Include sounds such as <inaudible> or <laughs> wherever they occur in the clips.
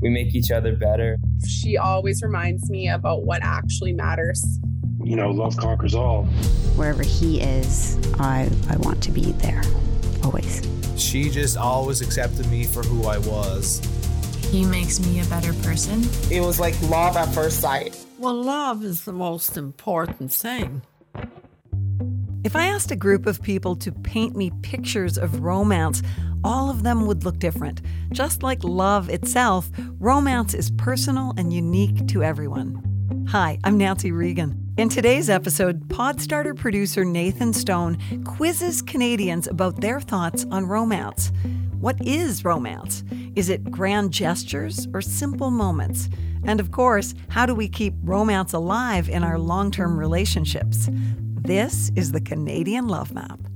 We make each other better. She always reminds me about what actually matters. You know, love conquers all. Wherever he is, I, I want to be there, always. She just always accepted me for who I was. He makes me a better person. It was like love at first sight. Well, love is the most important thing. If I asked a group of people to paint me pictures of romance, all of them would look different. Just like love itself, romance is personal and unique to everyone. Hi, I'm Nancy Regan. In today's episode, Podstarter producer Nathan Stone quizzes Canadians about their thoughts on romance. What is romance? Is it grand gestures or simple moments? And of course, how do we keep romance alive in our long term relationships? This is the Canadian Love Map.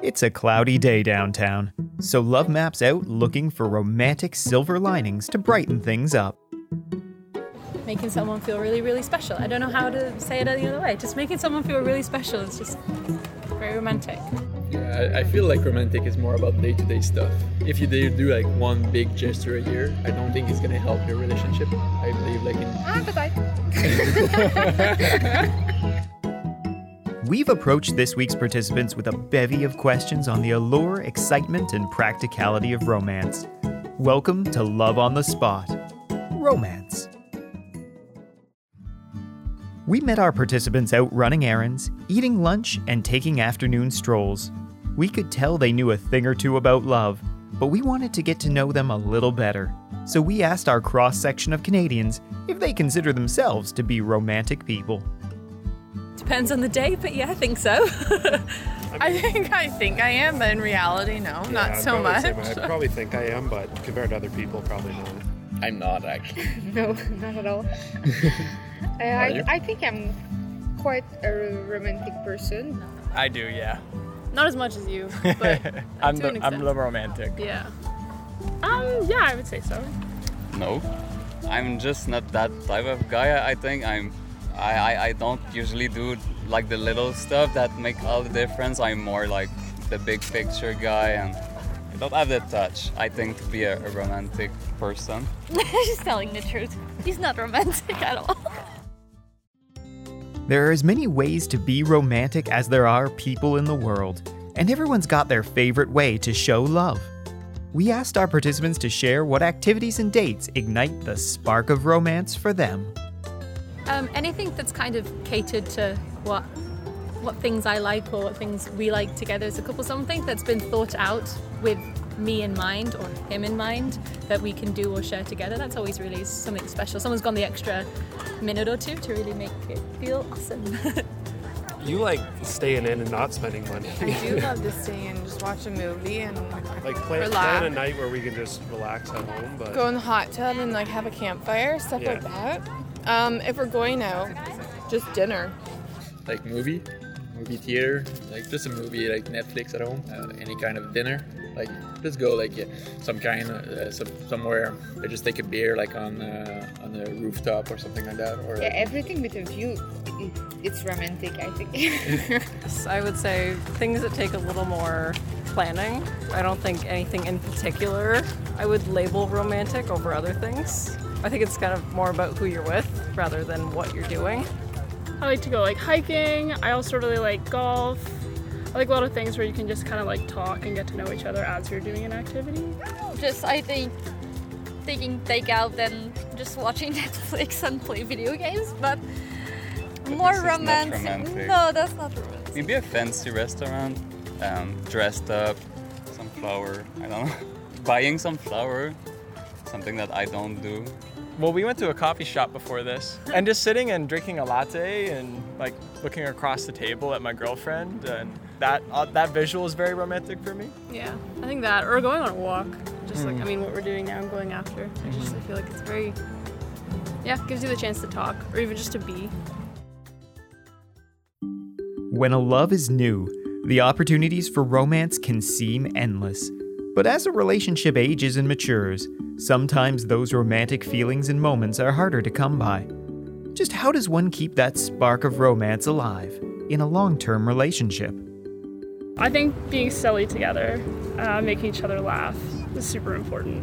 It's a cloudy day downtown, so Love Map's out looking for romantic silver linings to brighten things up. Making someone feel really, really special. I don't know how to say it any other way. Just making someone feel really special is just very romantic. Yeah, I feel like romantic is more about day to day stuff. If you do like one big gesture a year, I don't think it's gonna help your relationship. I believe like in. Ah, bye <laughs> We've approached this week's participants with a bevy of questions on the allure, excitement, and practicality of romance. Welcome to Love on the Spot Romance. We met our participants out running errands, eating lunch, and taking afternoon strolls. We could tell they knew a thing or two about love, but we wanted to get to know them a little better. So we asked our cross section of Canadians if they consider themselves to be romantic people. Depends on the day, but yeah, I think so. <laughs> I think I think I am, but in reality, no, Yeah, not I'd so much. say I probably think I am, but compared to other people, probably not. I'm not actually. <laughs> No, not at all. <laughs> Uh, I, I think I'm quite a romantic person. I do, yeah. Not as much as you, but I'm to an the, I'm the romantic. yeah. Um, yeah, I would say so. No, I'm just not that type of guy. I think I'm. I, I, I don't usually do like the little stuff that make all the difference. I'm more like the big picture guy, and I don't have that touch. I think to be a, a romantic person. <laughs> She's telling the truth. He's not romantic at all. There are as many ways to be romantic as there are people in the world, and everyone's got their favorite way to show love. We asked our participants to share what activities and dates ignite the spark of romance for them. Um, anything that's kind of catered to what what things I like or what things we like together as a couple. Something that's been thought out with me in mind or him in mind that we can do or share together. That's always really something special. Someone's gone the extra minute or two to really make it feel awesome. You like staying in and not spending money. I do <laughs> love to stay and just watch a movie and like plan, relax. plan a night where we can just relax at home, but go in the hot tub and like have a campfire, stuff like that. Um, if we're going out, just dinner. Like movie, movie theater, like just a movie, like Netflix at home, uh, any kind of dinner. Like just go like yeah, some kind of uh, some, somewhere, or just take a beer like on uh, on a rooftop or something like that. Or Yeah, everything with a view, it, it's romantic, I think. Yes, <laughs> <laughs> I would say things that take a little more planning. I don't think anything in particular I would label romantic over other things. I think it's kind of more about who you're with rather than what you're doing. I like to go like hiking. I also really like golf. I like a lot of things where you can just kind of like talk and get to know each other as you're doing an activity. Just I think taking takeout and just watching <laughs> Netflix and play video games, but, more this romance. romantic. No, that's not romantic. Maybe a fancy restaurant, um, dressed up, some flower. I don't know. <laughs> Buying some flower, something that I don't do. Well, we went to a coffee shop before this, <laughs> and just sitting and drinking a latte and like looking across the table at my girlfriend and that uh, that visual is very romantic for me. Yeah, I think that or going on a walk. Just like Mm. I mean, what we're doing now, and going after. I just I feel like it's very, yeah, gives you the chance to talk or even just to be. When a love is new, the opportunities for romance can seem endless. But as a relationship ages and matures, sometimes those romantic feelings and moments are harder to come by. Just how does one keep that spark of romance alive in a long term relationship? I think being silly together, uh, making each other laugh, is super important.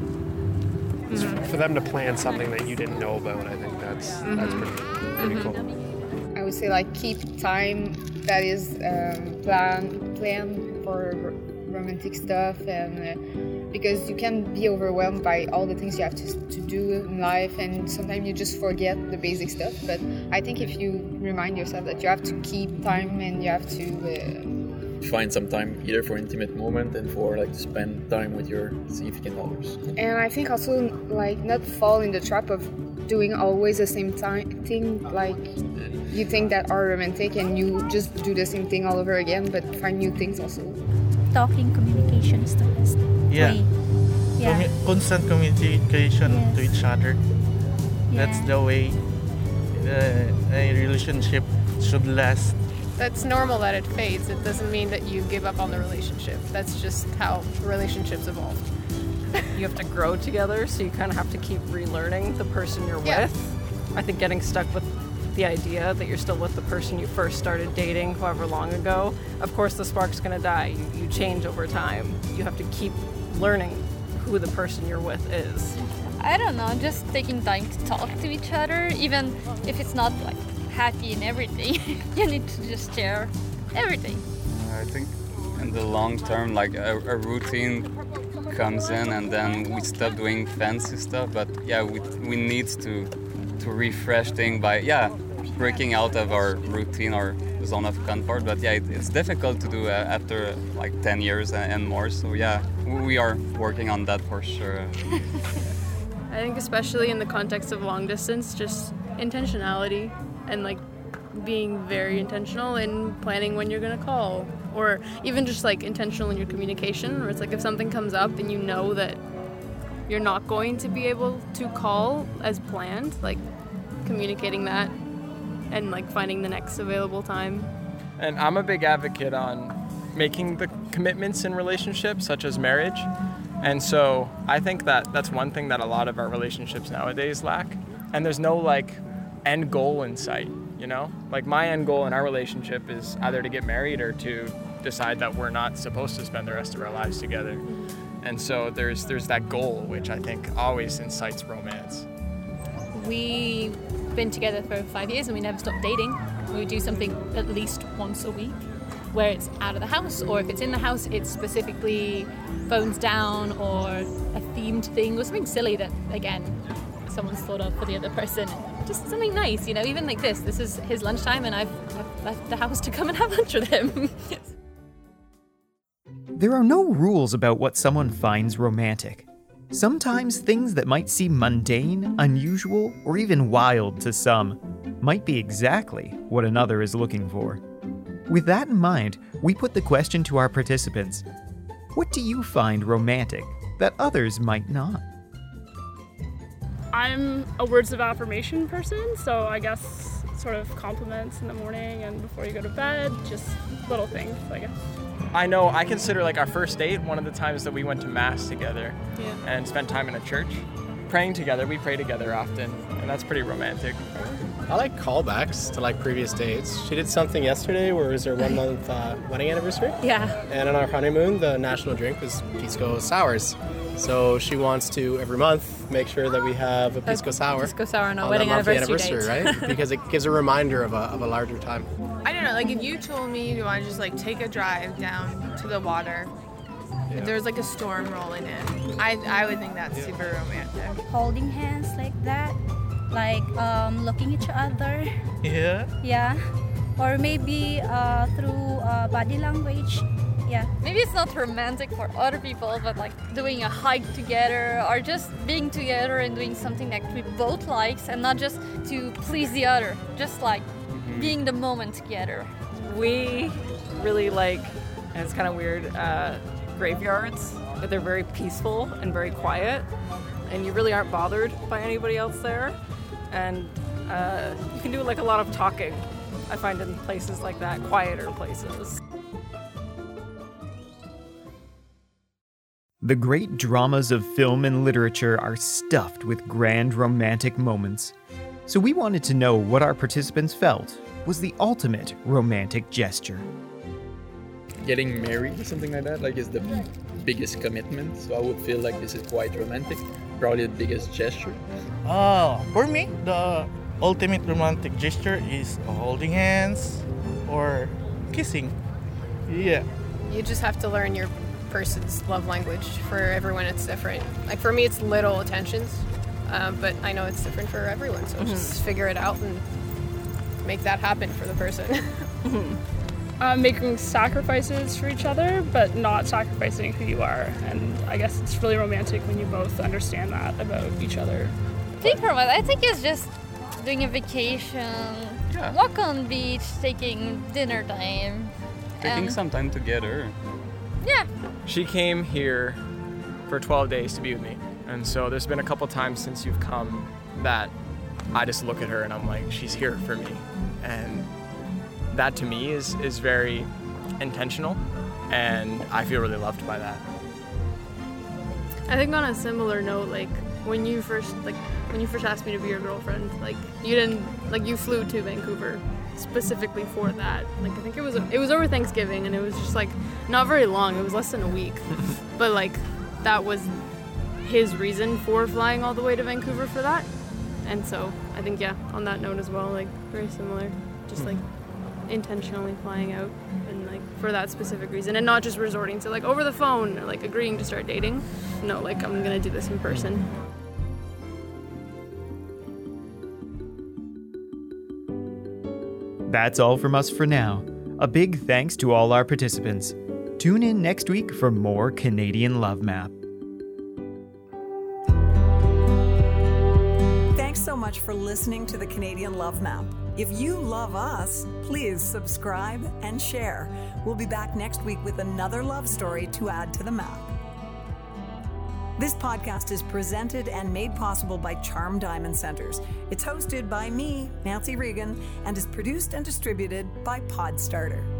It's f- For them to plan something that you didn't know about, I think that's that's pretty pretty cool. I would say like keep time that is um, planned plan for r- romantic stuff and uh, because you can be overwhelmed by all the things you have to, to do in life and sometimes you just forget the basic stuff but I think if you remind yourself that you have to keep time and you have to uh, Find some time either for intimate moment and for like to spend time with your significant others. And I think also like not fall in the trap of doing always the same time thing. Like you think that are romantic and you just do the same thing all over again, but find new things also. Talking communication is the best Yeah. way. Yeah. Commu- constant communication to each other. That's the way uh, a relationship should last. That's normal that it fades. It doesn't mean that you give up on the relationship. That's just how relationships evolve. You have to grow together, so you kind of have to keep relearning the person you're Yeah. with. I think getting stuck with the idea that you're still with the person you first started dating however long ago, of course the spark's gonna die. You, you change over time. You have to keep learning who the person you're with is. I don't know, just taking time to talk to each other, even if it's not like happy and everything. <laughs> you need to just share everything. I think in the long term, like a, a routine comes in, and then we stop doing fancy stuff. But yeah, we, we need to to refresh things by yeah breaking out of our routine or zone of comfort. But yeah, it, it's difficult to do uh, after like 10 years and, and more. So yeah, we are working on that for sure. <laughs> I think especially in the context of long distance, just intentionality and like being very intentional in planning when you're gonna call, or even just like intentional in your communication. Where it's like if something comes up and you know that you're not going to be able to call as planned, like communicating that and like finding the next available time. And I'm a big advocate on making the commitments in relationships, such as marriage. And so I think that that's one thing that a lot of our relationships nowadays lack. And there's no like end goal in sight, you know? Like my end goal in our relationship is either to get married or to decide that we're not supposed to spend the rest of our lives together. And so there's there's that goal which I think always incites romance. We've been together for five years and we never stopped dating. We do something at least once a week where it's out of the house, or if it's in the house, it's specifically phones down or a themed thing or something silly that, again, someone's thought of for the other person. Just something nice, you know, even like this. This is his lunchtime and I've, I've left the house to come and have lunch with him. <laughs> There are no rules about what someone finds romantic. Sometimes things that might seem mundane, unusual, or even wild to some might be exactly what another is looking for. With that in mind, we put the question to our participants What do you find romantic that others might not? I'm a words of affirmation person, so I guess sort of compliments in the morning and before you go to bed, just little things, I guess. I know I consider like our first date one of the times that we went to mass together Yeah. and spent time in a church. Praying together, we pray together often, and that's pretty romantic. I like callbacks to like previous dates. She did something yesterday where it was her one <laughs> month uh, wedding anniversary. Yeah. And on our honeymoon, the national drink was Pisco Sours. So she wants to every month make sure that we have a Pisco Sour. Pisco Sour on our on wedding that monthly anniversary date. right? <laughs> because it gives a reminder of a, of a larger time. I don't know, like if you told me you want to just like take a drive down to the water, if there's like a storm rolling in, I, I would think that's super romantic. Holding hands like that, like um, looking each other. Yeah. Yeah. Or maybe uh, through uh, body language. Yeah. Maybe it's not romantic for other people, but like doing a hike together or just being together and doing something that we both likes and not just to please the other, just like being the moment together. We really like and it's kind of weird. Uh, graveyards, but they're very peaceful and very quiet, and you really aren't bothered by anybody else there. And uh, you can do like a lot of talking. I find in places like that, quieter places. The great dramas of film and literature are stuffed with grand romantic moments. So we wanted to know what our participants felt was the ultimate romantic gesture. Getting married or something like that, like, is the biggest commitment. So I would feel like this is quite romantic. Probably the biggest gesture. Uh, for me, the ultimate romantic gesture is holding hands or kissing. Yeah. You just have to learn your person's love language. For everyone, it's different. Like for me, it's little attentions, um, but I know it's different for everyone. So just figure it out and make that happen for the person. <laughs> <laughs> uh, making sacrifices for each other, but not sacrificing who you are. And I guess it's really romantic when you both understand that about each other. I think for I think it's just doing a vacation, walk on beach, taking dinner time. Taking and- some time together. Yeah. She came here for 12 days to be with me. And so there's been a couple times since you've come that I just look at her and I'm like, she's here for me. And that to me is, is very intentional. And I feel really loved by that. I think on a similar note, like when you first like when you first asked me to be your girlfriend, like you didn't like you flew to Vancouver specifically for that. Like I think it was it was over Thanksgiving and it was just like not very long. It was less than a week. <laughs> but like that was his reason for flying all the way to Vancouver for that. And so I think yeah, on that note as well, like very similar. Just like intentionally flying out and like for that specific reason and not just resorting to like over the phone or like agreeing to start dating. No, like I'm gonna do this in person. That's all from us for now. A big thanks to all our participants. Tune in next week for more Canadian Love Map. Much for listening to the Canadian Love Map. If you love us, please subscribe and share. We'll be back next week with another love story to add to the map. This podcast is presented and made possible by Charm Diamond Centres. It's hosted by me, Nancy Regan, and is produced and distributed by Podstarter.